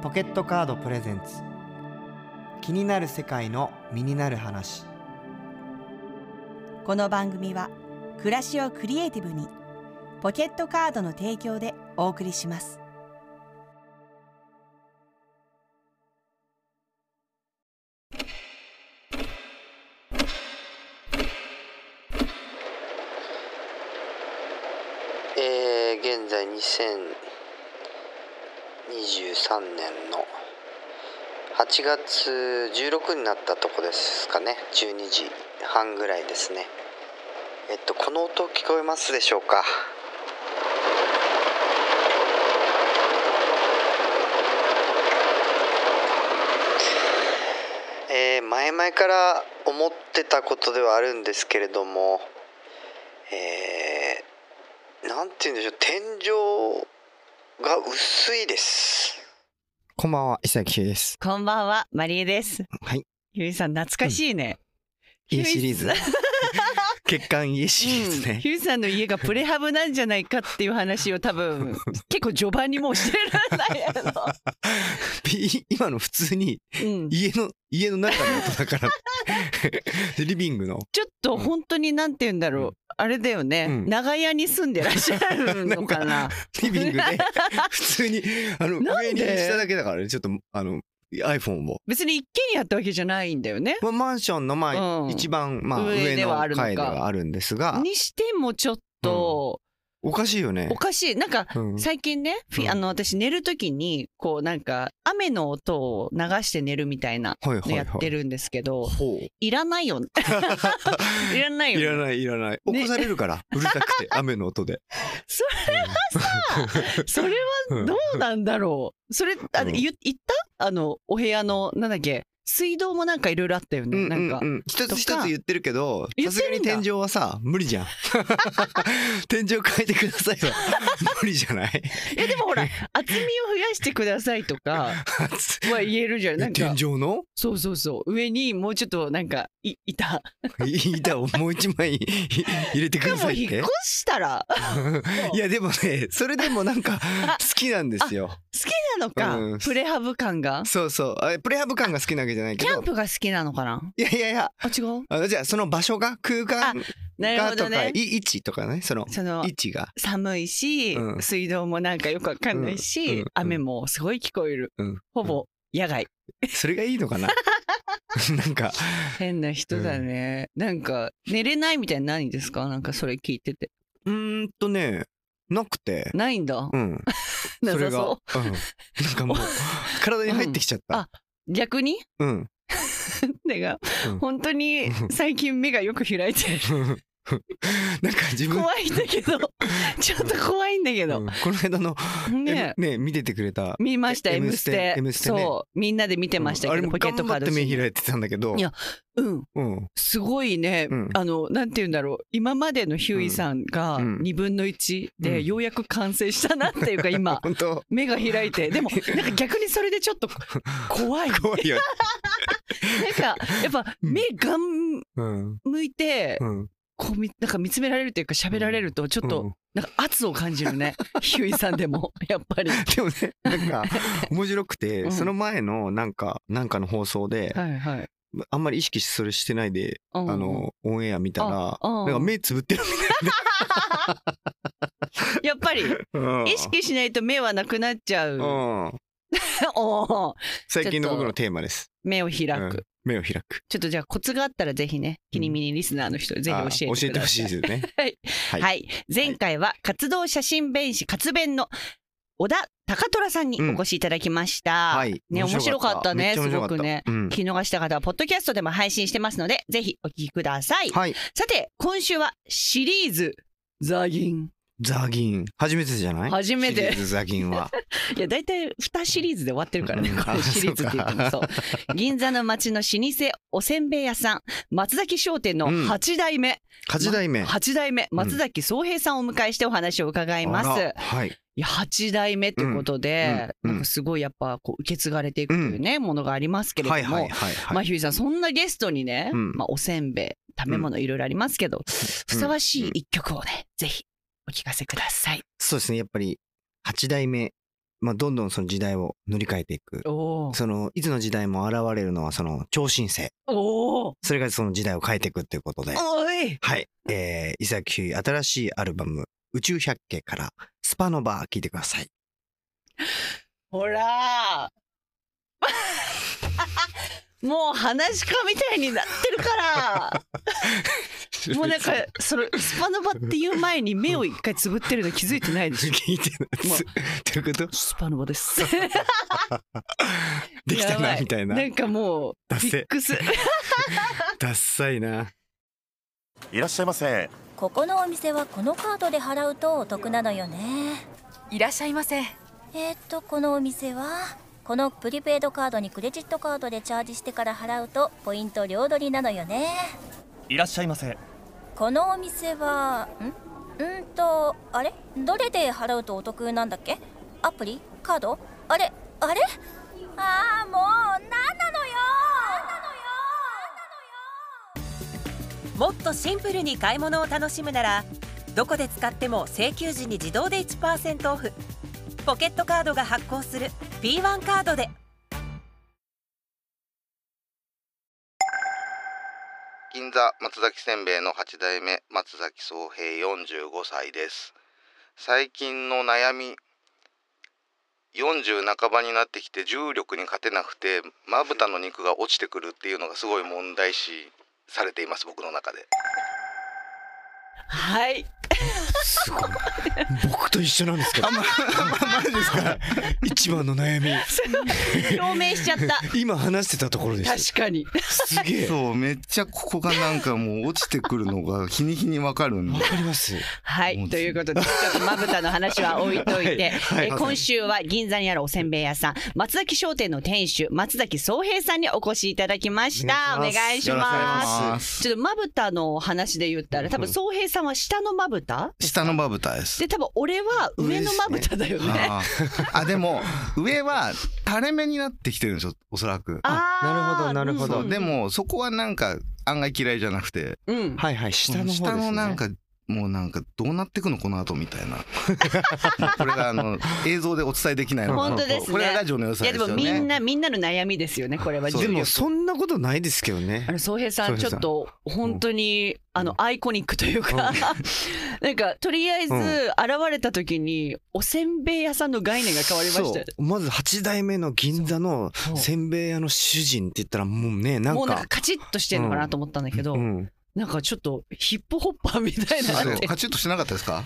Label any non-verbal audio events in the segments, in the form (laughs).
ポケットカードプレゼンツ。気になる世界の身になる話。この番組は暮らしをクリエイティブにポケットカードの提供でお送りします。えー、現在2023年の8月16になったとこですかね。12時半ぐらいですね。えっとこの音聞こえますでしょうか？えー前々から思ってたことではあるんですけれどもえーなんて言うんでしょう。天井が薄いです。こんばんは伊崎です。こんばんはマリエです。はい。ゆいさん懐かしいね、家シリーズ血管家シリーズね、うん。ヒューさんの家がプレハブなんじゃないかっていう話を多分 (laughs) 結構序盤にもうしてるんだけど、(laughs) い今の普通にうん、家の家の中の音だから。(laughs) でリビングの。ちょっと本当になんて言うんだろう、うん。あれだよね、うん。長屋に住んでらっしゃるのかな。リビングで。普通にあの上にしただけだからね。ちょっとあの iPhone を、別に一軒家ってわけじゃないんだよね。まあ、マンションのまあ、うん。一番まあ上上のではあるのか。階ではあるんですが。にしてもちょっとおかしいよね。おかしい。なんかうん。最近ね、うん。あの私寝る時にこうなんか雨の音を流して寝るみたいなはいはいはい。のやってるんですけど、ほう。いらないよ (laughs) いらないよいらないいらない。起こされるから、(laughs) うるさくて雨の音で。それはさそれはどうなんだろう。それあ、うん。言言った？あのお部屋のなんだっけ水道もなんかいろいろあったよね、うんなんか、うん。うん、一つ一つ言ってるけど言さすがに天井はさ無理じゃん。(laughs) 天井変えてくださいは (laughs) 無理じゃない？えでもほら厚みを増やしてくださいとかは言えるじゃんなん天か井の？そうそうそう。上にもうちょっとなんかい板。板をもう一枚入れてくでださいって？も引っ越したら。(laughs) いやでもねそれでもなんか好きなんですよ。好きなのか、うん。プレハブ感が？そうそう。あプレハブ感が好きなわけじゃないけど。キャンプが好きなのかな？いやいやいや。あ違う？あじゃあその場所が空間なるがとか、ほどね。い位置とかねそのその位置が。寒いし、うん。水道もなんかよくわかんないし、うん。うん。雨もすごい聞こえる、うん。ほぼ野外。それがいいのかな？(laughs) なんか。変な人だね、なんか寝れないみたいな何ですか？なんかそれ聞いてて。うーんとねなくて。ないんだ、うん。な (laughs) それがうん、なんかもう (laughs) 体に入ってきちゃった、あう逆に？うん、(laughs) 目が、うん。本当に最近目がよく開いてる (laughs) なんか自分、怖いんだけど。(laughs) ちょっと怖いんだけど、うん。この間のね。ね見ててくれた見ました。え M ステ。M ステね。そう。みんなで見てましたけど、うん。ポケットカード頑張って目開いてたんだけど。いやうん。うん。すごいね、うん。あのなんて言うんだろう。今までのヒューイさんがうん。2分の1うん。でようやく完成したなっていうか今。(laughs) 目が開いて。でもなんか逆にそれでちょっと怖い。なんか怖いよ、やっぱうん。目がん。向いてうん、こうみなんか見つめられるというか喋られるとちょっとうんなんか圧を感じるね。(laughs) ヒューイさんでも (laughs) やっぱり。でもねなんか (laughs) 面白くて、うん。その前のなんかなんかの放送で、はいはい。あんまり意識それしてないで、ああのオンエア見たら、あなんか目つぶってるやっぱり。みたいな、意識しないと目はなくなっちゃう、うん、(laughs) おー。最近の僕のテーマです。目を開く、うん。目を開く。ちょっとじゃあコツがあったらぜひね、キニミニリスナーの人ぜひ教えてください。あ教えてほしいですね。(laughs) はい、はい。はい。前回は活動写真弁士活弁の小田高虎さんにお越しいただきました。はい。ね面白かったねた。すごくね。うん。聞き逃した方はポッドキャストでも配信してますのでぜひお聞きください。はい。さて今週はシリーズザギンザギン。初めてじゃない？初めて。ザギンは。(laughs) いや大体2シリーズで終わってるからね、うんこれシリーズって言っても。そう。銀座の街の老舗おせんべい屋さん。松崎商店のうん。8代目、8代目。8代目。松崎宗平さんをお迎えしてお話を伺います。あらはい。いや8代目ってことで、うんうんなんかすごいやっぱこう受け継がれていくというね、ものがありますけれども、まあひゅいさんそんなゲストにね、うん。まあ、おせんべい食べ物いろいろありますけど、ふさわしい一曲をねぜひお聞かせください。そうですねやっぱり8代目まあ、どんどんその時代を塗り替えていく。その、いつの時代も現れるのはその超新星。それがその時代を変えていくっていうことで。はい。えー、伊崎ひゅ新しいアルバム、宇宙百景から、スパノバー聞いてください。ほらーもう話し家みたいになってるから。(laughs) もうなんかそのスパノバっていう前に目を一回つぶってるの気づいてないでしょ。聞いてない。です。どういうこと？スパノバです。(laughs) できたない。みたいな。なんかもうダックス (laughs) ダッサいな。いらっしゃいませ。ここのお店はこのカードで払うとお得なのよね。いらっしゃいませ。えー、っとこのお店は？このプリペイドカードにクレジットカードでチャージしてから払うとポイント両取りなのよね。いらっしゃいませ。このお店はん？うんとあれ？どれで払うとお得なんだっけ？アプリ？カード？あれ？あれ？ああもうなんなのよ！もっとシンプルに買い物を楽しむならどこで使っても請求時に自動で1%オフポケットカードが発行する P1 カードで。銀座松崎せんべいの8代目松崎宗平45歳です。最近の悩み40半ばになってきて重力に勝てなくてまぶたの肉が落ちてくるっていうのがすごい問題視されています僕の中で。はいすごい。僕と一緒なんですけど。(laughs) マジですか？一番の悩み。表明しちゃった。今話してたところです。確かに。すげえ。そうめっちゃここがなんかもう落ちてくるのが日に日にわかるんわでかります。はいということでちょっとまぶたの話は置いといて、はい。はい。えー今週は銀座にあるおせんべい屋さん松崎商店の店主松崎宗平さんにお越しいただきました。おお願願いします。ちょっとまぶたの話で言ったら多分宗平さんは下のまぶた下のまぶたです。で多分俺は上のまぶただよね。あーあでも (laughs) 上は垂れ目になってきてるんですよおそらく。あーなるほどなるほど。う。んでもそこはなんか案外嫌いじゃなくて。うん。はいはい、下の方です、ね。下のなんかもうなんかどうなってくのこの後みたいな。(laughs) これがあの映像でお伝えできないの本当ですね。これがラジオの良さいやですもでよねみんなみんなの悩みですよねこれはでもそんなことないですけどね。あ。の宗平さんちょっと本当にあのアイコニックというか。(laughs) なんかとりあえずうん。現れた時におせんべい屋さんの概念が変わりましたう。まず8代目の銀座のせんべい屋の主人って言ったらもうねなんか。もうなんかカチッとしてんのかなと思ったんだけど、うん、なんかちょっとヒップホッパーみたいなそうってカチッとしなかったですか？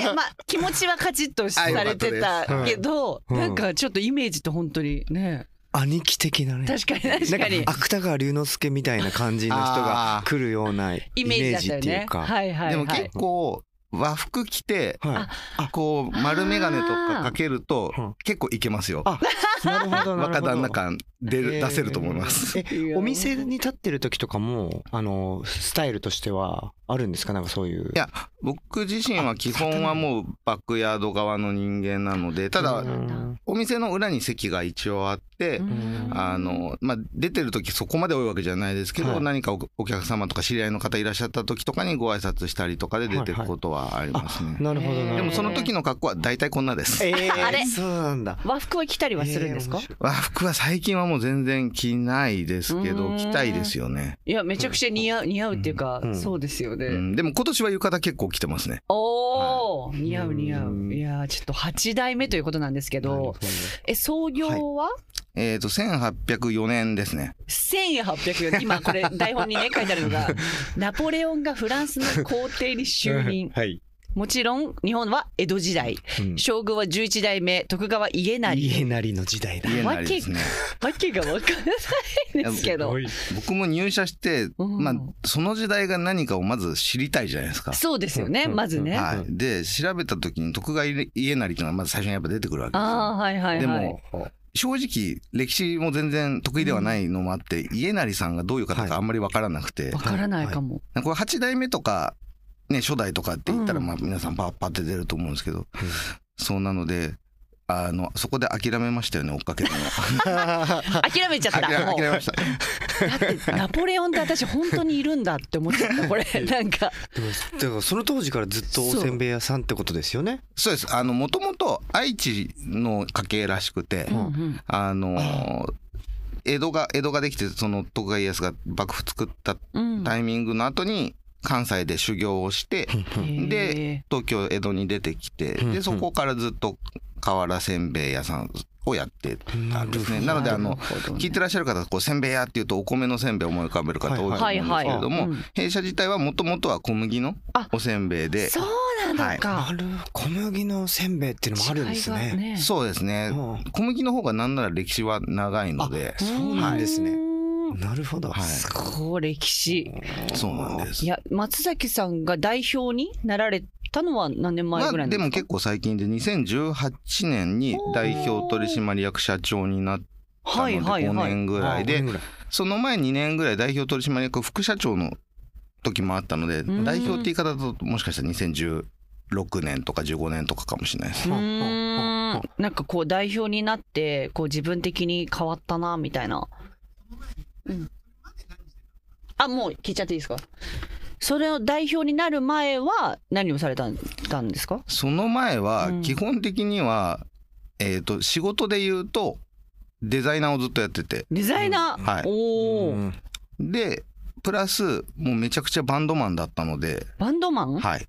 いやまあ気持ちはカチッとされてたけど、うん。なんかちょっとイメージと本当にね。兄貴的なね。確かに確かに。芥川龍之介みたいな感じの人が来るようなイイメージだっていうか、はいはいはいでも結構和服着てはいこう丸眼鏡とかかけるとうん結構い。けますよあなるほどなるほど。若旦那感出る出せると思います。えお店に立ってる時とかもあのスタイルとしてはあるんですか？なんかそういう。いや僕自身は基本はもうバックヤード側の人間なのでただうんお店の裏に席が一応あってうん。あのまあ出てる時そこまで多いわけじゃないですけど、はい。何かおお客様とか知り合いの方いらっしゃった時とかにご挨拶したりとかで出てくことはありますね、なるほどなるほど。でもその時の格好は大体こんなです。えー、あれ？そうなんだ。和服は着たりはするんですか、和服は最近はもう全然着ないですけど着たいですよね、いやめちゃくちゃ似合う似合うっていうか、うん。そうですよね、うん、でも今年は浴衣結構着てますね。おお、似合う似合う。うん。いやーちょっと8代目ということなんですけどえ創業は、えっ、と1804年ですね。1800円今これ台本にね書いてあるのが (laughs) ナポレオンがフランスの皇帝に就任。はい、もちろん日本は江戸時代。うん。将軍は11代目。徳川家成家なりの時代だ。家なりですね。わけが分からないですけど。僕も入社して、うん。まあその時代が何かをまず知りたいじゃないですか。そうですよねうん。まずね、はい、で調べた時に徳川家成っていうのがまず最初にやっぱ出てくるわけですよ。ああはいはいはい。でも正直歴史も全然得意ではないのもあって、家成さんがどういう方かあんまり分からなくて、分からないかも、これ8代目とか、ね、初代とかって言ったらうん。まあ皆さんパッパって出ると思うんですけど、そうなのであのそこで諦めましたよね追っかけるの。(laughs) 諦めちゃった。諦めました。だってナポレオンって私本当にいるんだって思っちゃった。これ (laughs) なんか。でもだからその当時からずっとおせんべい屋さんってことですよね。そう。ですあのもともと愛知の家系らしくて、うんうん。あの江戸が江戸ができてその徳川家康が幕府作ったうん。タイミングの後に関西で修行をして、で東京江戸に出てきて、うんでそこからずっと瓦せんべい屋さんをやってたんですね。なのであの聞いてらっしゃる方こうせんべい屋っていうとお米のせんべいを思い浮かべる方多いと思うんですけれども、弊社自体はもともとは小麦のあおせんべいで。そうなのか、ある小麦のせんべいっていうのもあるんです違いがねそうですね。うん小麦の方がなんなら歴史は長いので。そうなんですね。うんなるほど、はい。すごい歴史。そうなんです。い。や松崎さんが代表になられたのは何年前まあ、ぐらいですか、でも結構最近で2018年に代表取締役社長になったのはで5いはいはい。年ぐらいでその前2年ぐらい代表取締役副社長の時もあったのでん。代表って言い方だともしかしたら2016年とか15年とかかもしれないです。なんかこう代表になってこう自分的に変わったなみたいな、うん、あもう聞いちゃっていいですか？それの代表になる前は何をされたんたんですか？その前はうん。基本的には、えー、と仕事で言うとデザイナーをずっとやってて。デザイナー、はい。おお、うん。でプラスもうめちゃくちゃバンドマンだったので、バンドマン、はい、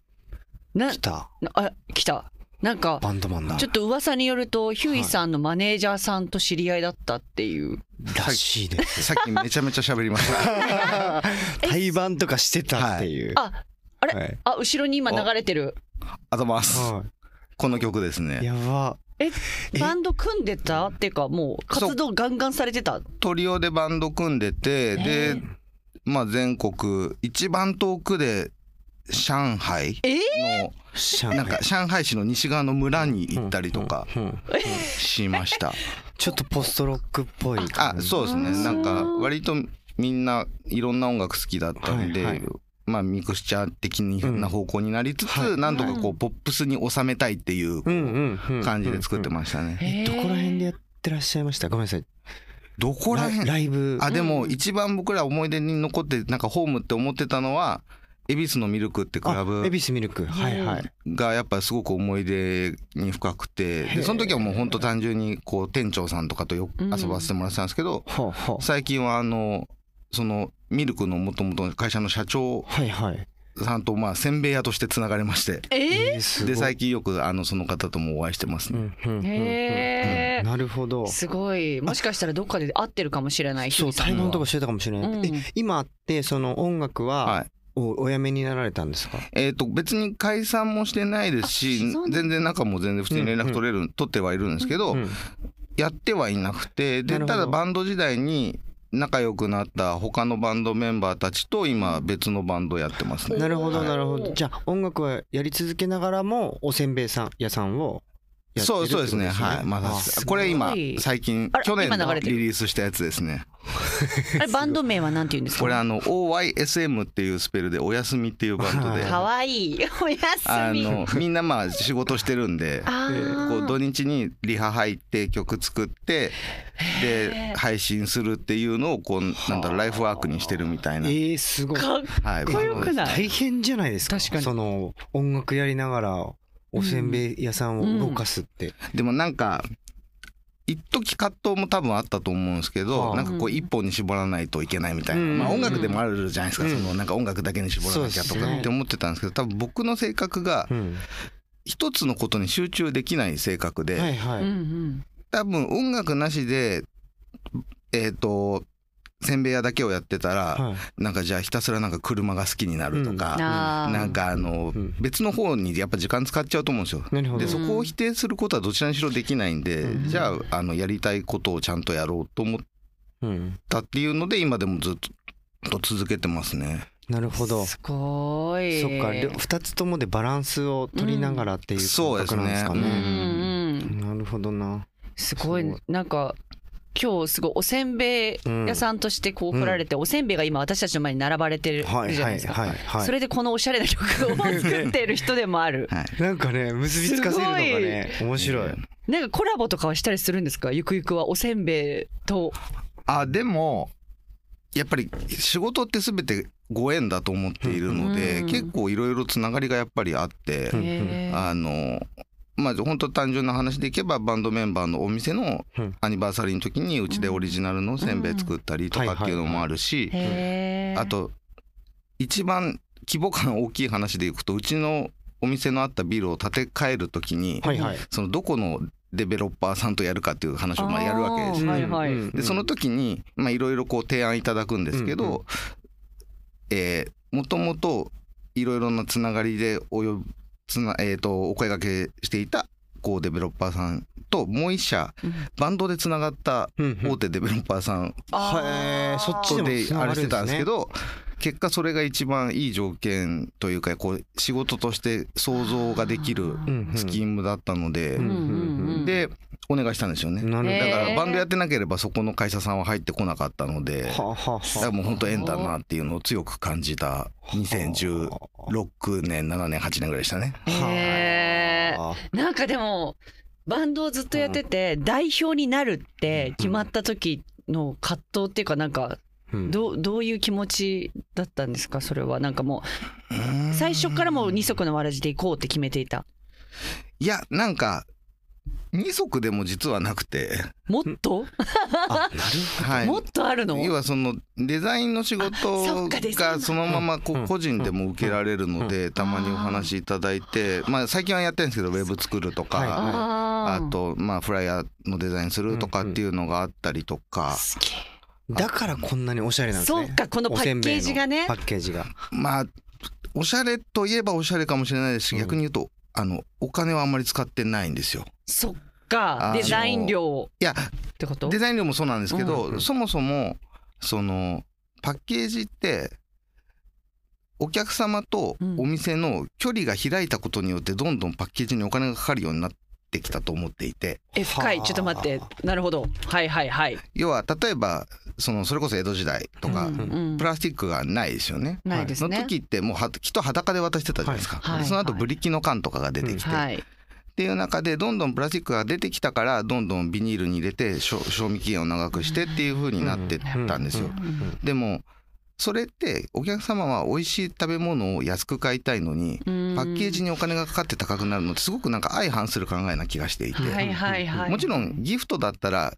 な来た。なあ来たなんかバンドマンだ。ちょっと噂によるとヒューイさんのマネージャーさんと知り合いだったっていう、らしいです。さっきめちゃめちゃ喋りました。(laughs) 対バンとかしてたっていう、ああれ、はい。あ後ろに今流れてる。あとます。はこの曲ですい、ね。やば。ええ？バンド組んでたっていうかもう活動ガンガンされてた？トリオでバンド組んでて、で、まあ全国一番遠くで上海えの上なんか上海市の西側の村に行ったりとかうんうんしました。(laughs) ちょっとポストロックっぽいあ、そうですね。うんなんか割とみんないろんな音楽好きだったんで、はいはい。まあミクスチャー的な方向になりつつ、はいなんとかこうポップスに収めたいっていううんうんうん感じで作ってましたね。どこら辺でやってらっしゃいました？ごめんなさい。どこらライ辺？ライブ。あでも一番僕ら思い出に残ってなんかホームって思ってたのは恵比寿のミルクってクラあブ恵比寿ミルク。はいはい。がやっぱすごく思い出に深くてでその時はもう本当単純にこう店長さんとかとよく遊ばせてもらってたんですけどほうほう。最近はあのそのミルクのもともと会社の社長はいはい。さんとまあせんべい屋としてつながれましてええー？で最近よくあのその方ともお会いしてますね。へー。なるほど。すごい。もしかしたらどっかで会ってるかもしれないそう対ヒューイさんはバンとかしてたかもしれない、うん。え今ってその音楽ははいおお辞めになられたんですか？えー、と別に解散もしてないですし全然仲も全然普通に連絡取れる、取ってはいるんですけど、うんやってはいなくてでただバンド時代に仲良くなった他のバンドメンバーたちと今別のバンドやってますね。なるほどはいなるほど。じゃあ音楽はやり続けながらもおせんべいさん屋さんを？そうそうですね。はい。まあだこれ今最近去年の今流れてる。リリースしたやつですね。あれバンド名はなんて言うんですか？これあの OYSM っていうスペルでおやすみっていうバンドで。(laughs) かわいい。おやすみ。あのみんなまあ仕事してるんでこう土日にリハ入って曲作ってで配信するっていうのをこうなんだろうライフワークにしてるみたいな、えー、すごい。かっはい、こよくない。大変じゃないですか？確かに。その音楽やりながらおせんべい屋さんを動かすって、でもなんか一時葛藤も多分あったと思うんですけど、はあ。なんかこう一本に絞らないといけないみたいな、うん。まあ音楽でもあるじゃないですか、うん。そのなんか音楽だけに絞らなきゃとかって思ってたんですけど多分僕の性格がうん。一つのことに集中できない性格で、多分音楽なしでえっ、とせんべい屋だけをやってたら、はい。なんかじゃあひたすらなんか車が好きになるとか、あー。なんかあの、うん。別の方にやっぱ時間使っちゃうと思うんですよ。でそこを否定することはどちらにしろできないんで、うん。じゃああのやりたいことをちゃんとやろうと思っうん、たっていうので今でもずっと続けてますね。なるほど。すごい。そっか。両二つともでバランスを取りながらっていうそうですね感覚なんですかうん。うね。ん。なるほどな。すごい。なんか今日すごいおせんべい屋さんとしてこう来られて、おせんべいが今私たちの前に並ばれてるじゃはないいはいですか。それでこのおしゃれな曲を作っている人でもある。はい、なんかね結びつかせるのがね面白い。なんかコラボとかはしたりするんですか？ゆくゆくはおせんべいと。あでもやっぱり仕事って全てご縁だと思っているので、うん。結構いろいろつながりがやっぱりあって、あのまあ本当単純な話でいけばバンドメンバーのお店のうん。アニバーサリーの時にうちでオリジナルのせんべい作ったりとかっていうのもあるし、あと一番規模感大きい話でいくとうちのお店のあったビルを建て替える時に、そのどこのデベロッパーさんとやるかっていう話をまあやるわけですよ。あーはいはいうん。でその時にまあいろいろこう提案いただくんですけど、もともといろいろなつながりでおよつな、えー、とお声がけしていたこうデベロッパーさんともう一社うん。バンドでつながった大手デベロッパーさんはいそっちとであれしてたんですけどど結果それが一番いい条件というかこう仕事として想像ができるスキームだったので、うんうんうんでお願いしたんですよね。だからバンドやってなければそこの会社さんは入ってこなかったので、ほどはあはあ。だからもう本当縁だなっていうのを強く感じた2016年7年8年ぐらいでしたね。へー。はなんかでもバンドをずっとやってて代表になるって決まった時の葛藤っていうかなんかうん。どうどういう気持ちだったんですか？それは。なんかもう最初からもう二足のわらじで行こうって決めていた。いやなんか二足でも実はなくて、もっと、あなるはい。もっとあるの？要はそのデザインの仕そ事がそのままこう個人でも受けられるのでたまにお話しいただいてまあ最近はやってるんですけどウェブ作るとはい。かあとまあフライヤーのデザインするとかっていうのがあったりとか。だからこんなにおしゃれなんですね。そうかこのパッケージがね。パッケージが。まあおしゃれといえばおしゃれかもしれないですしうん。逆に言うとあのお金はあんまり使ってないんですよ。そっか。デザイン料。いやってこと？デザイン料もそうなんですけど、うん。うんそもそもそのパッケージってお客様とお店の距離が開いたことによってどんどんパッケージにお金がかかるようになってきたと思っていて。え深い。ちょっと待って。なるほど。はいはいはい。要は例えばそのそれこそ江戸時代とか、うんうん。プラスチックがないですよね。ないですね。その時ってもうはきっと裸で渡してたじゃないですか、はいはいその後ブリキの缶とかが出てきて、はいっていう中でどんどんプラスチックが出てきたからどんどんビニールに入れて賞賞味期限を長くしてっていう風になってったんですよ。でもそれってお客様は美味しい食べ物を安く買いたいのにパパッケージにお金がかかって高くなるのってすごくなんか相反する考えな気がしていて、もちろんギフトだったら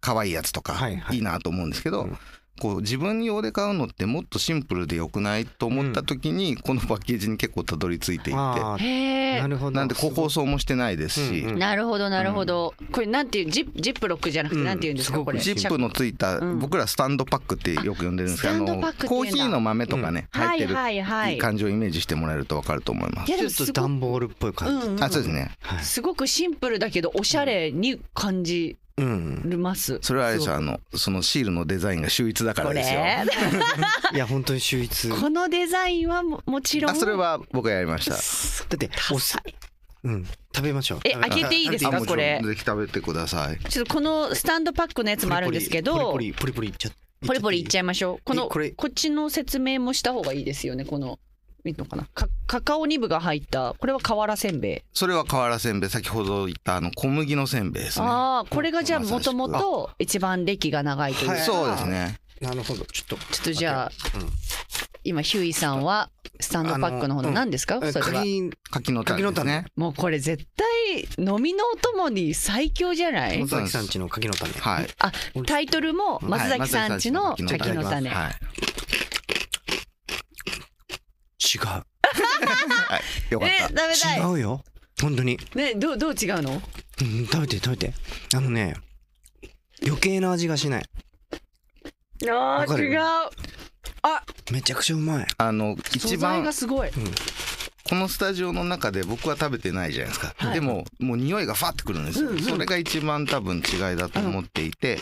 可愛いやつとかいい。なと思うんですけど、うんこう自分用で買うのってもっとシンプルでよくないと思った時にこのパッケージに結構たどり着いていて、なるほど。なんで個包装もしてないですし、うんうん。なるほどなるほど、これなんていうジップジップロックじゃなくてうん。なんていうんですか、これ？ジップのついた、うん。僕らスタンドパックってよく呼んでるんですけどあスタンドのパックっていうんだコーヒーの豆とかね、入ってるはいはいはい。感じをイメージしてもらえると分かると思います。ちょっと段ボールっぽい感じ。うんうん。あそうですね。はい。すごくシンプルだけどおしゃれに感じうんます、それはあれですよあのそのシールのデザインが秀逸だからこですよ。れ。(laughs) いや本当に秀逸。だこのデザインはももちろん。あそれは僕がやりました。っておさうん。食べましょう。え開けていいですか？これ。ぜひ食べてください。ちょっとこのスタンドパックのやつもあるんですけど。ポリポリポリポリいっちゃポリポリいっちゃいいましょう。このえこれ。こっちの説明もした方がいいですよねこのいいのかな？カカカオニブが入ったこれは瓦せんべい。それは瓦せんべい。先ほど言ったあの小麦のせんべいですね。ああこれがじゃあもともと一番歴が長いという、はいそうですね。なるほど。ちょっと。ちょっとじゃあうん。今ヒューイさんはスタンドパックの方の何ですか、えそれは。鍵柿の種ですね。もうこれ絶対飲みのお供に最強じゃない？松崎さんちの鍵の種。はい。あタイトルも松崎さんちのはい柿の種、はい。違う。(laughs) はい。よかっえた。食べたい。違うよ。本当に。ねどうどう違うの？うん食べて食べて。あのね余計な味がしない。あわかる？違う。めちゃくちゃうまい。あの一素材番がすごいこのスタジオの中で僕は食べてないじゃないですか、はい。でももう匂いがファってくるんですよ、うんうん。それが一番多分違いだと思っていて、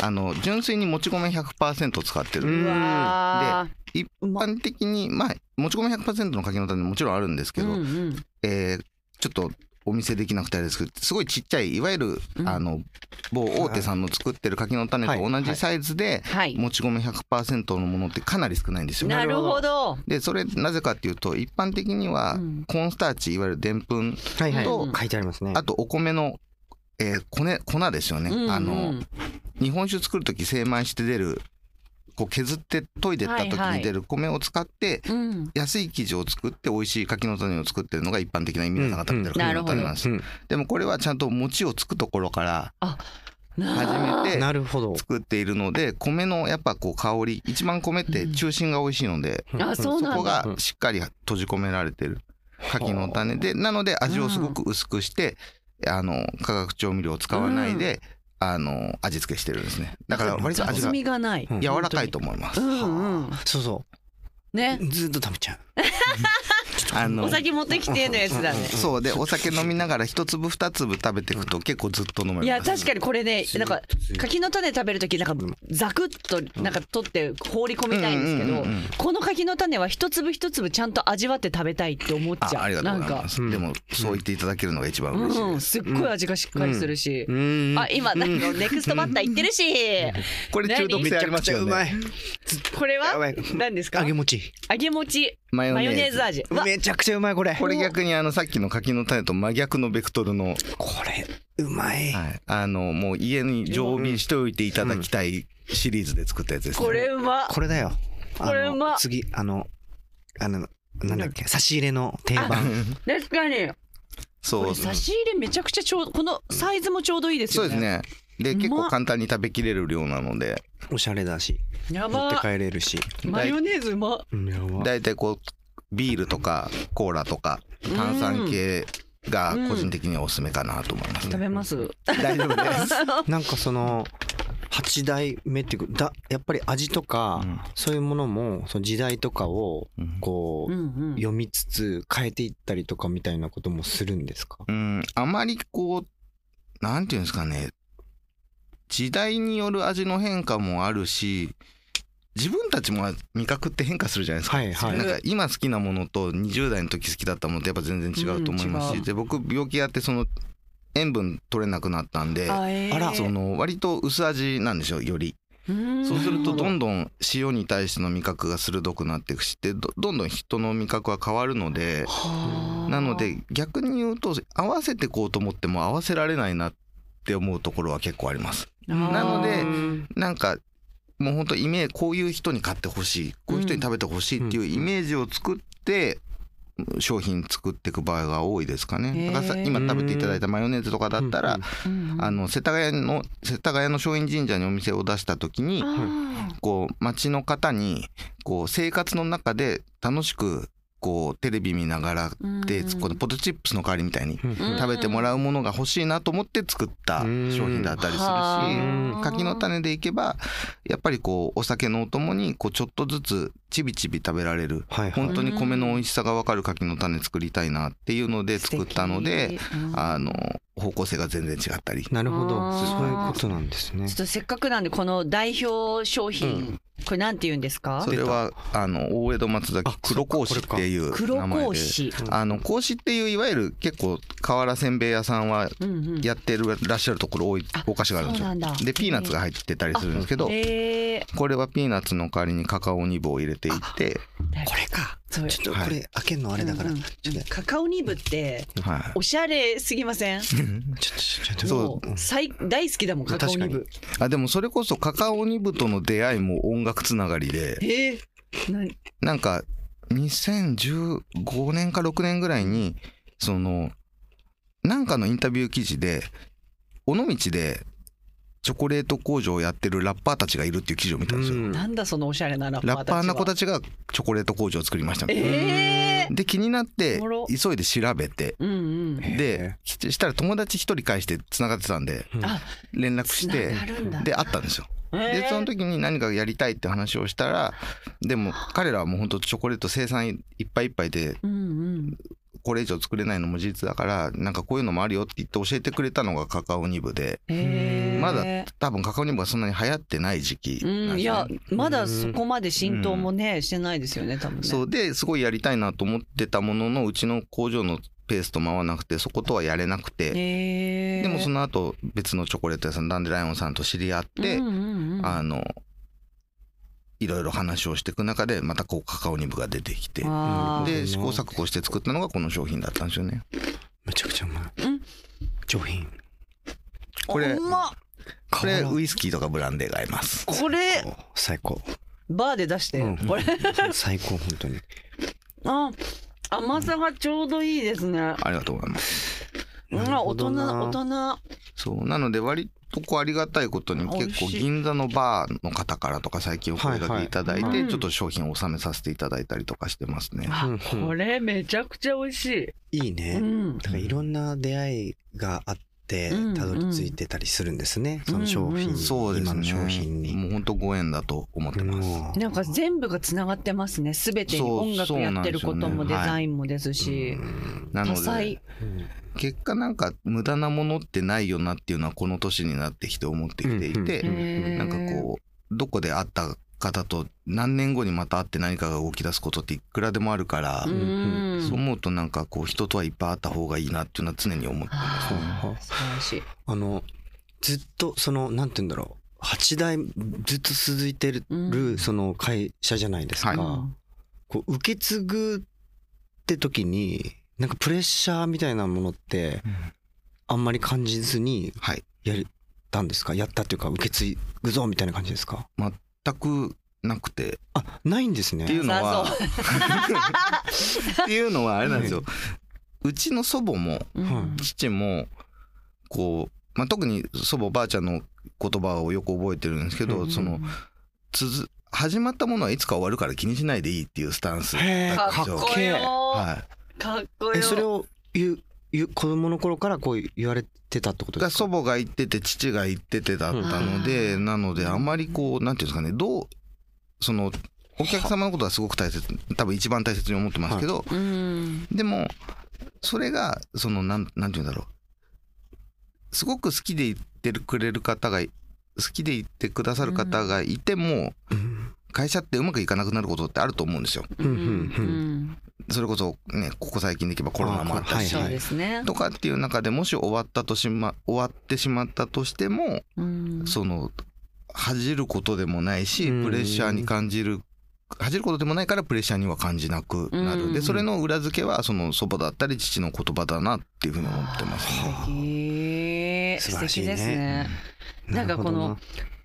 あの純粋にもち米100%使ってる、うんうわ一般的にまあもち米100%の柿の種もちろんあるんですけーど、うんうん。えーちょっとお見せできなくてあれですけどすごいちっちゃいいわゆる、うん。あの某大手さんの作ってる柿の種と同じサイズで、はい。もち米100%のものってかなり少ないんですよ。なるほど。でそれなぜかっていうと一般的にはうん。コーンスターチいわゆるでんぷんはいはい。と書いてありますね。あとお米のえー粉粉ですよね、うんうん。あの日本酒作る時精米して出るこう削って研いでった時に出る米を使ってうん。安い生地を作って美味しい柿の種を作ってるのが一般的な皆さんが食べてるうん柿の種なんです、うん。でもこれはちゃんと餅をつくところからな始めてなるほど。作っているので米のやっぱこう香り一番米って中心が美味しいので、あそこがしっかり閉じ込められてる柿の種でなので味をすごく薄くして、あの化学調味料を使わないで、あの味付けしてるんですね。だから割と味雑が味がない。うん柔らかいと思います、うんうん。そうそね。う。ずっと食べちゃう。(laughs) あのお酒持ってきてのやつだね。そう。でお酒飲みながら一粒二粒食べていくと結構ずっと飲めますいや確かにこれねなんか柿の種食べる時なんかザクッとなんか取って放り込みたいんですけどうんうんうんうん。この柿の種は一粒一粒ちゃんと味わって食べたいって思っちゃう。あありがとうなんかございます、でもそう言っていただけるのが一番嬉しい。です、うん。すっごい味がしっかりするし。うん。あ今なんかネクストバッター言ってるし。これ中毒性ありますよね。うまい。これは？何ですか？揚げ餅。揚げ餅マヨネーズ。マヨネーズ味。わめちゃくちゃうまいこれ。これ逆にあのさっきの柿の種と真逆のベクトルの、これうまい。はい、あのもう家に常備しておいていただきたいシリーズで作ったやつです、ね。これうま。これだよ。これうま。次あのあのなんだっけ差し入れの定番。確かに。こそう。れ差し入れめちゃくちゃちょうこのサイズもちょうどいいですよね。そうですねで結構簡単に食べきれる量なので。おしゃれだし。や持ってば帰れるし。マヨネーズうまうんやば。だいたいこうビールとかコーラとか炭酸系が個人的にはおすすめかなと思いますね、食べます。大丈夫です。(laughs) なんかその8代目っていうかだやっぱり味とか、うん。そういうものもその時代とかをうん。こう、うんうん。読みつつ変えていったりとかみたいなこともするんですか？うん。あまりこうなんていうんですかね時代による味の変化もあるし自分たちも味覚って変化するじゃないですか。はいはい。なんか今好きなものと20代の時好きだったものってやっぱ全然違うと思いますし、うんで僕病気やってその塩分取れなくなったんで、あえー。その割と薄味なんですよより。うん。そうするとどんどん塩に対しての味覚が鋭くなっていくしでどどんどん人の味覚は変わるのではあ。なので逆に言うと合わせてこうと思っても合わせられないなって思うところは結構あります。なのでなんかもう本当イメージこういう人に買ってほしいこういう人に食べてほしいっていうイメージを作って商品作っていく場合が多いですかね。だから今食べていただいたマヨネーズとかだったら、あの世田谷の世田谷の松陰神社にお店を出した時にあこう町の方にこう生活の中で楽しくこうテレビ見ながらーでうんこのポテトチップスの代わりみたいに食べてもらうものが欲しいなと思って作った商品だったりするしはあ。柿の種でいけばやっぱりこうお酒のお供にこうちょっとずつちびちび食べられる。本当に米の美味しさが分かる柿の種作りたいなっていうので作ったのであの方向性が全然違ったり。なるほど。そういうことなんですね。ちょっとせっかくなんでこの代表商品、これなんて言うんですか？それはあの大江戸松崎黒格子っていう黒名前で。格子。あの格子っていういわゆる結構瓦せんべい屋さんはうんうん。やってるらっしゃるところ多いあお菓子があるんですよ。でピーナッツが入ってたりするんですけどえこれはピーナッツの代わりにカカオニブを入れていて、ー、これかちょっとこれ開けるのあれだから、カカオニブってはおしゃれすぎません？(laughs) ちょっとちょっと大好きだもんカカオニブ。い、あでもそれこそカカオニブとの出会いも音楽つながりで。え？ー、ななんか2015年か6年ぐらいにそのなんかのインタビュー記事で尾道でチョコレート工場をやってるラッパーたちがいるっていう記事を見たんですよ。うん。なんだそのおしゃれなラッパーたちは。ラッパーな子たちがチョコレート工場を作りました。みたいなえー、で気になって急いで調べてうんうん。でしたら友達一人返してつながってたんであ連絡してで会ったんですよ。えーでその時に何かやりたいって話をしたらでも彼らはもう本当チョコレー。ト生産いっぱいいっぱいでうんうんこれ以上作れないのも事実だからなんかこういうのもあるよって言って教えてくれたのがカカオニブでえー、まだ多分カカオニブはそんなに流行ってない時期なんですうん、いやね。まだそこまで浸透もね、してないですよね多分ね。そう。ですごいやりたいなと思ってたもののうちの工場のペースと回らなくてそことはやれなくて、でもその後別のチョコレート屋さんダンデライオンさんと知り合って、あのいろいろ話をしていく中でまたこうカカオニブが出てきてで試行錯誤して作ったのがこの商品だったんですよね。めちゃくちゃうまい。うん。上品。これうま。っこれウイスキーとかブランデーが合います。これ最高。バーで出して、うん。これ。最高本当に。あ甘さがちょうどいいですね、ありがとうございます。大人大人。そうなので割とこうありがたいことに結構銀座のバーの方からとか最近お声掛けいただいて、ちょっと商品を納めさせていただいたりとかしてますね。これめちゃくちゃ美味しい、いいね、うん。だからいろんな出会いがあってうんたどり着いてたりするんですね、その商品、うんそうです今の商品ね。に。もう本当ご縁だと思ってます。もうなんか全部がつながってますね。全てに音楽やってることもデザインもですし、なの多彩。で結果なんか無駄なものってないよなっていうのはこの年になってきて思ってきていて、なんかこうどこで会った方と何年後にまた会って何かが動き出すことっていくらでもあるから、うんそう思うとなんかこう人とはいっぱい会った方がいいなっていうのは常に思ってます。素晴らしい。あのずっとそのなんて言うんだろう8代ずっと続いてる、うん。その会社じゃないですか、はい。こう受け継ぐって時になんかプレッシャーみたいなものってあんまり感じずにはい。やったんですか？やったっていうか受け継ぐぞみたいな感じですか？全くなくて。あないんですね。っていうのは、さ (laughs) っていうのはあれなんですよ。うちの祖母もうん。父も、こう、まあ、特に祖母おばあちゃんの言葉をよく覚えてるんですけど、うんその、続、始まったものはいつか終わるから気にしないでいいっていうスタンスだったんですよ。かっこよはかっこよ。えそれを言う子供の頃からこう言われてたってことですか？祖母が言ってて父が言っててだったので、なのであんまりこう、なんていうんですかね、どう、その、お客様のことはすごく大切、多分一番大切に思ってますけど、うん。でも、それが、その、なん、なんて言うんだろう。すごく好きで言ってくれる方が、好きで言ってくださる方がいても、うん会社ってうまくいかなくなることってあると思うんですよ。うんうんうん。それこそね、ここ最近でいけばコロナもあったし、そうですね。とかっていう中でもし終わったとしま、終わってしまったとしても、うん。その、恥じることでもないし、うん。プレッシャーに感じる、恥じることでもないからプレッシャーには感じなくなる。うん。で、それの裏付けは、その祖母だったり父の言葉だなっていうふうに思ってます。ね。素敵素素晴らしいね。敵ですね。なんかこの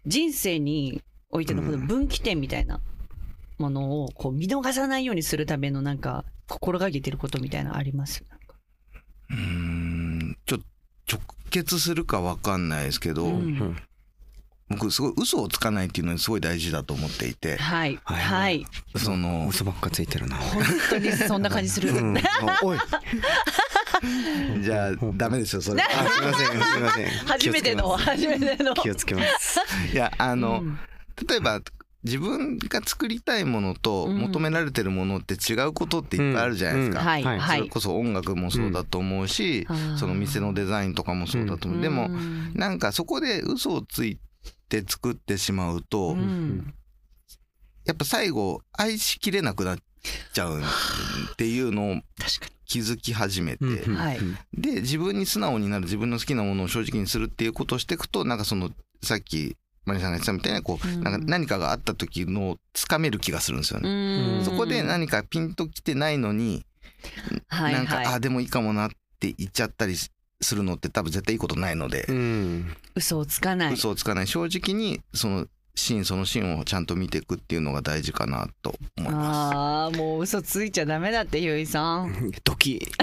人生においてのこの分岐点みたいなものをこう見逃さないようにするためのなんか心がけてることみたいなのあります？うーん、ちょ、直結するかわかんないですけど、うん。うん僕すごい嘘をつかないっていうのにすごい大事だと思っていて、はい。はい。はい。その、嘘ばっかついてるな。本当にそんな感じする、うん、(laughs) おい。じゃあダメですよ、それ。あすいませんすいません。(laughs) 初めての初めての。気をつけます。いや、あの、うん例えば、自分が作りたいものとうん。求められてるものって違うことっていっぱいあるじゃないですか。はいはいはい。それこそ音楽もそうだと思うし、うん。その店のデザインとかもそうだと思う。でもう、ん。なんかそこで嘘をついて作ってしまうと、うん。やっぱ最後愛しきれなくなっちゃうっていうのを気づき始めて、うん。はい。で自分に素直になる自分の好きなものを正直にするっていうことをしていくとなんかそのさっきマリさんが言ってたみたいなこう、うん。なんか何かがあった時のつかめる気がするんですよね。うん。そこで何かピンときてないのに、はいなんか、はいあでもいいかもなって言っちゃったりするのって多分絶対いいことないので、うん。嘘をつかない。嘘をつかない。正直にそのシーンそのシーンをちゃんと見ていくっていうのが大事かなと思います。ああもう嘘ついちゃダメだってゆいさん。ドキ (laughs)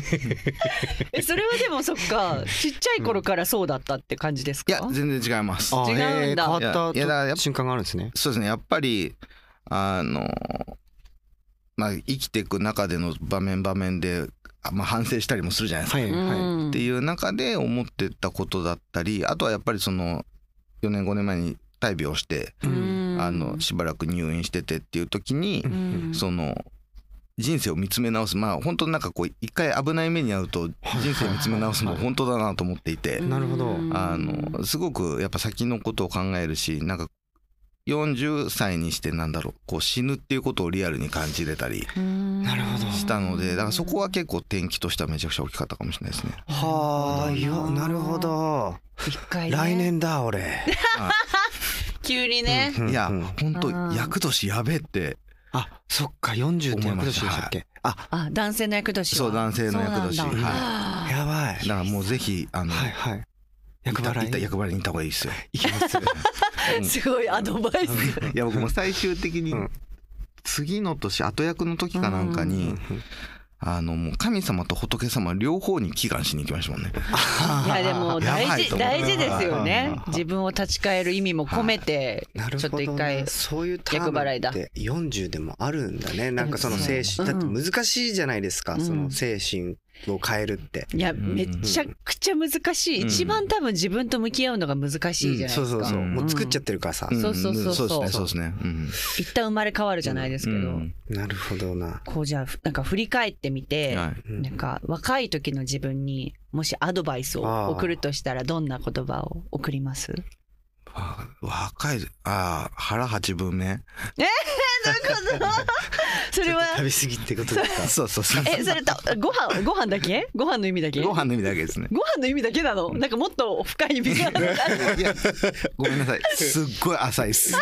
(laughs) えそれはでもそっかちっちゃい頃からそうだったって感じですか？いや全然違います。あ違うんだ。へー変わったいやだ瞬間があるんですね。そうですね、やっぱり、あの、まあ、生きていく中での場面場面で、あまあ、反省したりもするじゃないですか。はいはい。うん。っていう中で思ってたことだったり、あとはやっぱりその、4年5年前に大病をして、うん。あの、しばらく入院しててっていう時に、うん。その、人生を見つめ直す。まあ、本当なんかこう、一回危ない目に遭うと、人生見つめ直すの本当だなと思っていて、なるほど。あの、すごくやっぱ先のことを考えるし、なんか、40歳にしてなんだろう、こう死ぬっていうことをリアルに感じれたりなるほどしたので、だからそこは結構転機としてはめちゃくちゃ大きかったかもしれないですね。はあ。いやなるほど。一回ね。来年だ俺。(laughs) (laughs) 急にね。うんいやうん、本当うん。役年やべえって、あそっか40って役年でしたっけ？あ。あ男性の役年は。そう男性の役年。はやばい。だからもうぜひあの、はいはい。厄払い？いた厄払いに行った方がいいですよ。行きます。(laughs) すごいアドバイス。いや僕も最終的にうん。次の年後役の時かなんかに、あのもう神様と仏様両方に祈願しに行きましたもんね。(laughs) いやでも大事大事ですよね。はい。自分を立ち返る意味も込めて、なるちょっほどねと一回。そういうターム厄払いだ。って40でもあるんだね。なんかその精神だって難しいじゃないですか、うん。その精神を変えるって、いや、めちゃくちゃ難しい。うん。一番多分自分と向き合うのが難しいじゃないですか。そうそうそう、うん。もう作っちゃってるからさ、んそうそうそうそう。そうですね。そうですね。うん。一旦生まれ変わるじゃないですけど、うん。なるほどな。こうじゃあ、なんか振り返ってみて、なんか若い時の自分にもしアドバイスを送るとしたらどんな言葉を送ります？わ若いああ腹八分目それは食べ過ぎってことですかそうそうそうえそれとご飯ご飯だけ？ご飯の意味だけ？ご飯の意味だけですね。ご飯の意味だけなの？なんかもっと深い意味がいやごめんなさい。すっごい浅いっす。こ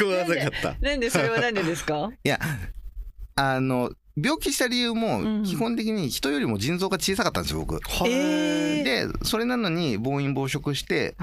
こはなかった。なんでそれはなんでですか？(laughs) いやあの病気した理由うん。も基本的に人よりも腎臓が小さかったんですよ僕。えー。でそれなのに暴飲暴食して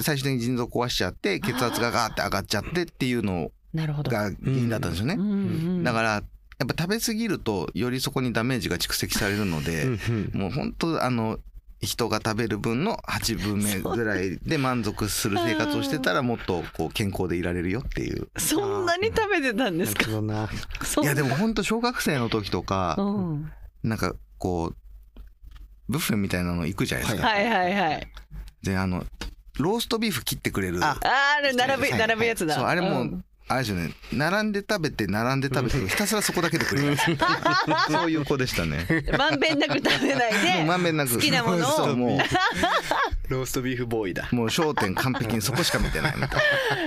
最終的に腎臓壊しちゃって血圧がガーって上がっちゃってっていうのなるほど。が原因だったんですよね。だからやっぱ食べ過ぎるとよりそこにダメージが蓄積されるので、もう本当あの人が食べる分の8分目ぐらいで満足する生活をしてたらもっとこう健康でいられるよっていう。そんなに食べてたんですか？いやでも本当小学生の時とかうん。なんかこうブッフェみたいなの行くじゃないですか、はいはいはい。であのローストビーフ切ってくれる。ああーあれ並ぶはい。並ぶやつだ。そうあれも、うんあれですよね並んで食べて並んで食べてひたすらそこだけで繰り返すそういう子でしたねまんべんなく食べないでまんべんなく好きなものをそうもローストビーフボーイだうもう焦点完璧にそこしか見てないみたい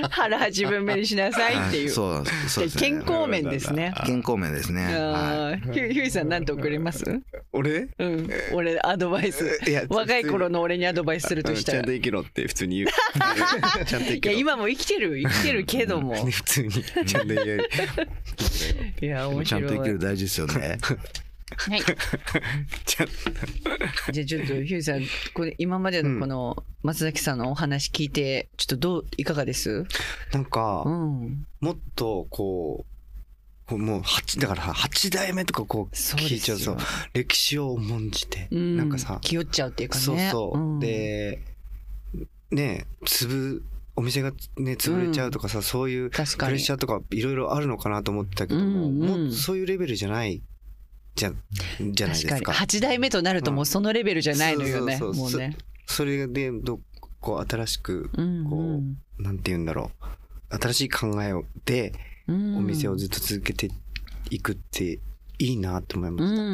腹八分目にしなさいっていう。なそうそうですね健康面ですね。健康面ですねはあーひゅういさんなんて送ります？俺うん。俺アドバイス。いや若い頃の俺にアドバイスするとしたら。いちゃんと生きろって普通に言うちゃんと生きろや今も生きてる生きてるけども。普通にちゃんと言えるいや面いちゃん。と生きる大事ですよねはい。(laughs) じゃあちょっとひゅういさんこれ今までのこの松崎さんのお話聞いてちょっとどういかがです？なんかうん。もっとこうこうもう八だから八代目とかこうそう聞いちゃうと。歴史を重んじて、うんなんかさ気負っちゃうっていうかね。そうそう、んでね潰お店がね潰れちゃうとかさ、そういうプレッシャーとかいろいろあるのかなと思ってたけども、うんうん。もうそういうレベルじゃないじゃじゃないで確かに。すか8代目となるともうそのレベルじゃないのよね、そうそうそう。もうね。それでどこう新しくうん。こう、なんて言うんだろう。新しい考えをでうん。お店をずっと続けていくっていいなと思いまうんした。うんう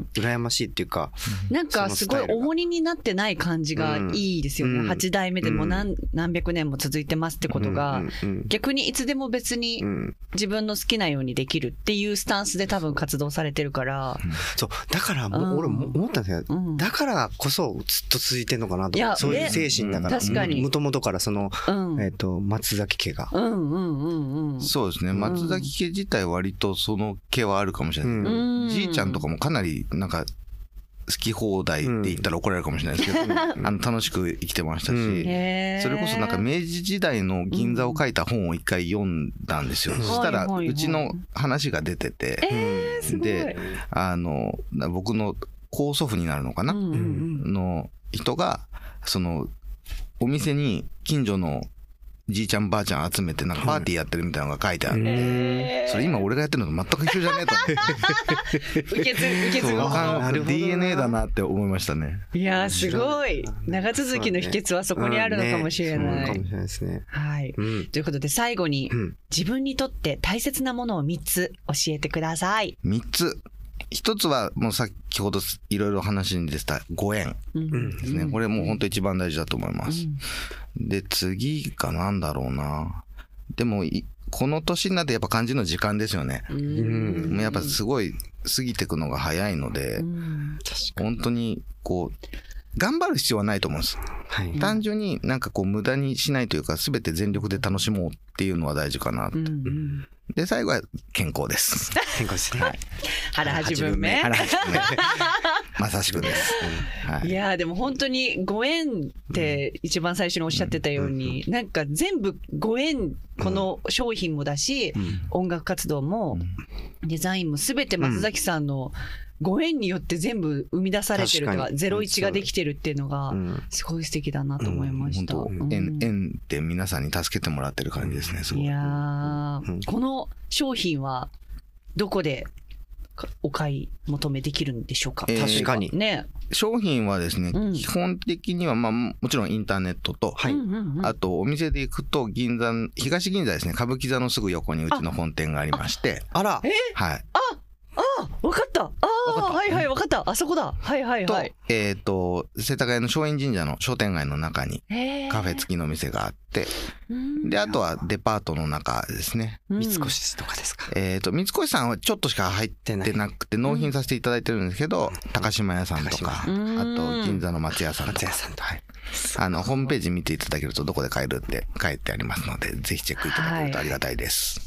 ん。羨ましいっていうか、なんかすごい重荷になってない感じがいいですよね、うん。8代目でも何,、何百年も続いてますってことが、うんうん逆にいつでも別にうん。自分の好きなようにできるっていうスタンスで多分活動されてるから、そう。だからもううん。俺も思ったんですよ、うん。だからこそずっと続いてんのかなといやそういうね精神だから。確かに。もともとからその、うん。えっと松崎家が、うんうんうんうんそうですね。松崎家自体割とその毛はあるかもしれない。うん。じいちゃんとかもかなりなんか好き放題って言ったら怒られるかもしれないですけど、(laughs) あの楽しく生きてましたし、それこそなんか明治時代の銀座を書いた本を一回読んだんですよ。うんそしたらうちの話が出てて、であの僕の高祖父になるのかな、の人がそのお店に近所のじいちゃんばあちゃん集めてなんかパーティーやってるみたいなのが書いてあって、えー。それ今俺がやってるのと全く一緒じゃねえと。思って受け継ぐ受け継そうぐ DNA だなって思いましたね。いやーすごい。長続きの秘訣はそこにあるのかもしれうんない、ねそうかもしれないですね。はい。うん。ということで最後にうん。自分にとって大切なものを3つ教えてください。3つ一つはもう先ほどいろいろ話に出てたご縁うんうん。ですね、これもう本当一番大事だと思います、で次がなんだろうな。でもいこの年になってやっぱ感じの時間ですよね、うん。やっぱすごい過ぎていくのが早いので、うん。本当にこう頑張る必要はないと思うんです。はい。単純になんかこう無駄にしないというか全て全力で楽しもうっていうのは大事かな、うんうん。で最後は健康です。変化ですね。腹八分目。腹八分目まさしくです。はい。いやーでも本当にご縁って一番最初におっしゃってたように、なんか全部ご縁この商品もだし、音楽活動もデザインも全て松崎さんのご縁によって全部生み出されてるとかゼロ一ができてるっていうのがうん。すごい素敵だなと思いました。本当、うん縁縁で皆さんに助けてもらってる感じですね。すごい。いやこの商品はどこでかお買い求めできるんでしょうか、えー確かに。ね。商品はですね、うん。基本的にはまあもちろんインターネットと、はい。あとお店で行くと銀座東銀座ですね。歌舞伎座のすぐ横にうちの本店がありまして。あらはい。あわかった。ああはいはいわかった。あそこだ。はいはいと,、はい。えっ、と世田谷の松陰神社の商店街の中にカフェ付きの店があってうん。であとはデパートの中ですね。うん。三越とかですか？えっ、と三越さんはちょっとしか入ってなくて納品させていただいてるんですけど、高島屋さんとかあと銀座の松屋さんとか。松屋さんと。はい。あのホームページ見ていただけるとどこで買えるって書いてありますのでぜひチェックいただけるとありがたいです、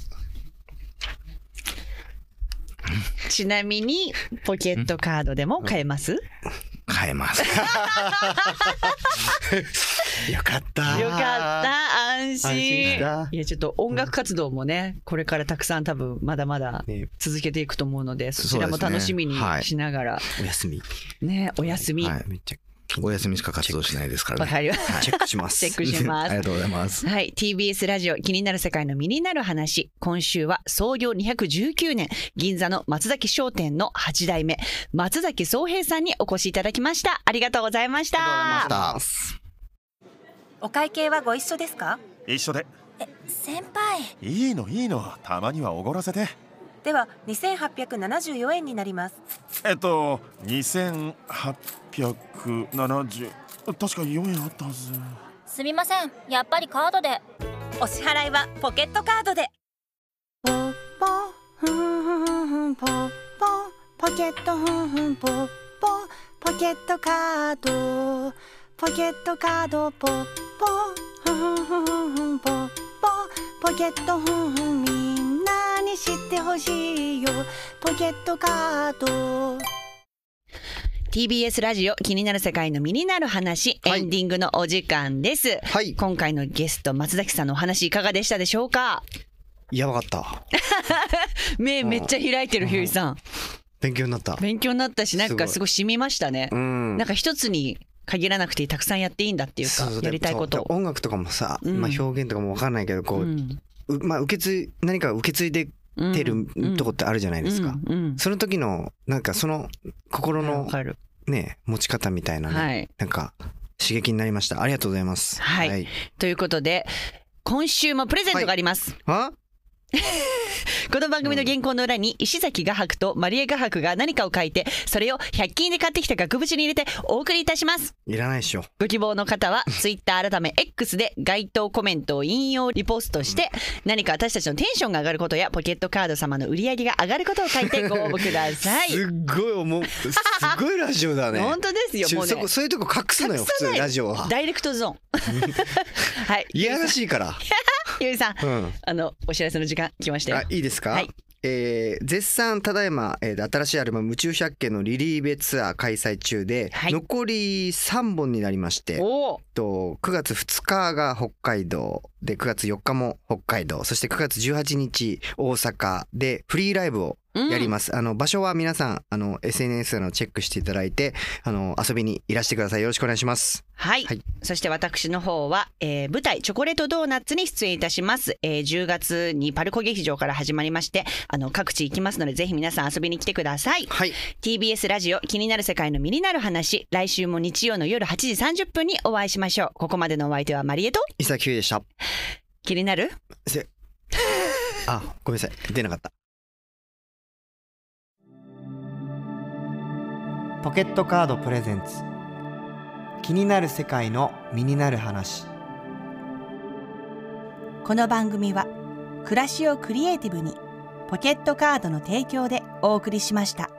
ちなみにポケットカードでも買えます、買えます。(laughs) よかった。よかった。安心。安心した。いやちょっと音楽活動もねこれからたくさん多分まだまだね。続けていくと思うのでそちらも楽しみにはい。しながら。お休み。ねお休み。わ、はい。めっちゃお休みしか活動しないですからね。かりました。チェックします。チェックします。ありがとうございます。はい。TBS ラジオ気になる世界の身になる話。今週は創業219年、銀座の松崎商店の8代目、松崎総平さんにお越しいただきました。ありがとうございました。ありがとうございました。お会計はご一緒ですか？一緒で。え先輩。いいのいいの。たまにはおごらせてでは2874円になります。えっと2870確か4円あったはず。すみません。やっぱりカードで。お支払いはポケットカードで。ポッポふんふんポッポ。ポケットふんふんポッポ。ポケットカード。ポケットカードポッポ。ふんふんふんふんふんポッポ。ポケットふんふてほしいよ。ポケットカード。TBS ラジオ気になる世界の身になる話、はい。エンディングのお時間です。はい。今回のゲスト、松崎さんのお話いかがでしたでしょうか？やばかった。(laughs) 目めっちゃ開いてるひゅういさん。勉強になった。勉強になったし、なんかすごい染みましたね。うん。なんか一つに限らなくてたくさんやっていいんだっていうかそうそう。やりたいこと。音楽とかもさ、うん。まあ、表現とかも分かんないけどこう、うん。うまあ、受け継い何か受け継いでてるとこってあるじゃないですか、その時のなんかその心のね持ち方みたいなね、はい。なんか刺激になりました。ありがとうございます。はい。ということで今週もプレゼントがあります、あ？(laughs) この番組の原稿の裏に石崎画伯とマリエ画伯が何かを書いてそれを100均で買ってきた額縁に入れてお送りいたします。いらないっしょ。ご希望の方は (laughs) Twitter 改め X で該当コメントを引用リポストして何か私たちのテンションが上がることやポケットカード様の売り上げが上がることを書いて (laughs) ご応募ください。すっごい思うすごいラジオだね。本当ですよもうね。そこそういうとこ隠すのよ普通ラジオは。ダイレクトゾーン。はい。いやらしいから (laughs) ゆいさんうん。あのお知らせの時間来ましたよ。あいいですか、はい。えー絶賛ただいま、えー新しいアルバム「宇宙百景」のリリーベツアー開催中で、はい。残り3本になりましてと9月2日が北海道で9月4日も北海道そして9月18日大阪でフリーライブをやります、あの場所は皆さんあの SNS のチェックしていただいてあの遊びにいらしてください。よろしくお願いします。はい、はい。そして私の方は、えー舞台「チョコレートドーナツ」に出演いたします、えー10月にパルコ劇場から始まりましてあの各地行きますのでぜひ皆さん遊びに来てください。はい。TBS ラジオ気になる世界の身になる話来週も日曜の夜8時30分にお会いしましょう。ここまでのお相手はマリエと伊崎でした気になる？せ。(laughs) あごめんなさい。出なかった。ポケットカードプレゼンツ。気になる世界の身になる話。この番組は暮らしをクリエイティブにポケットカードの提供でお送りしました。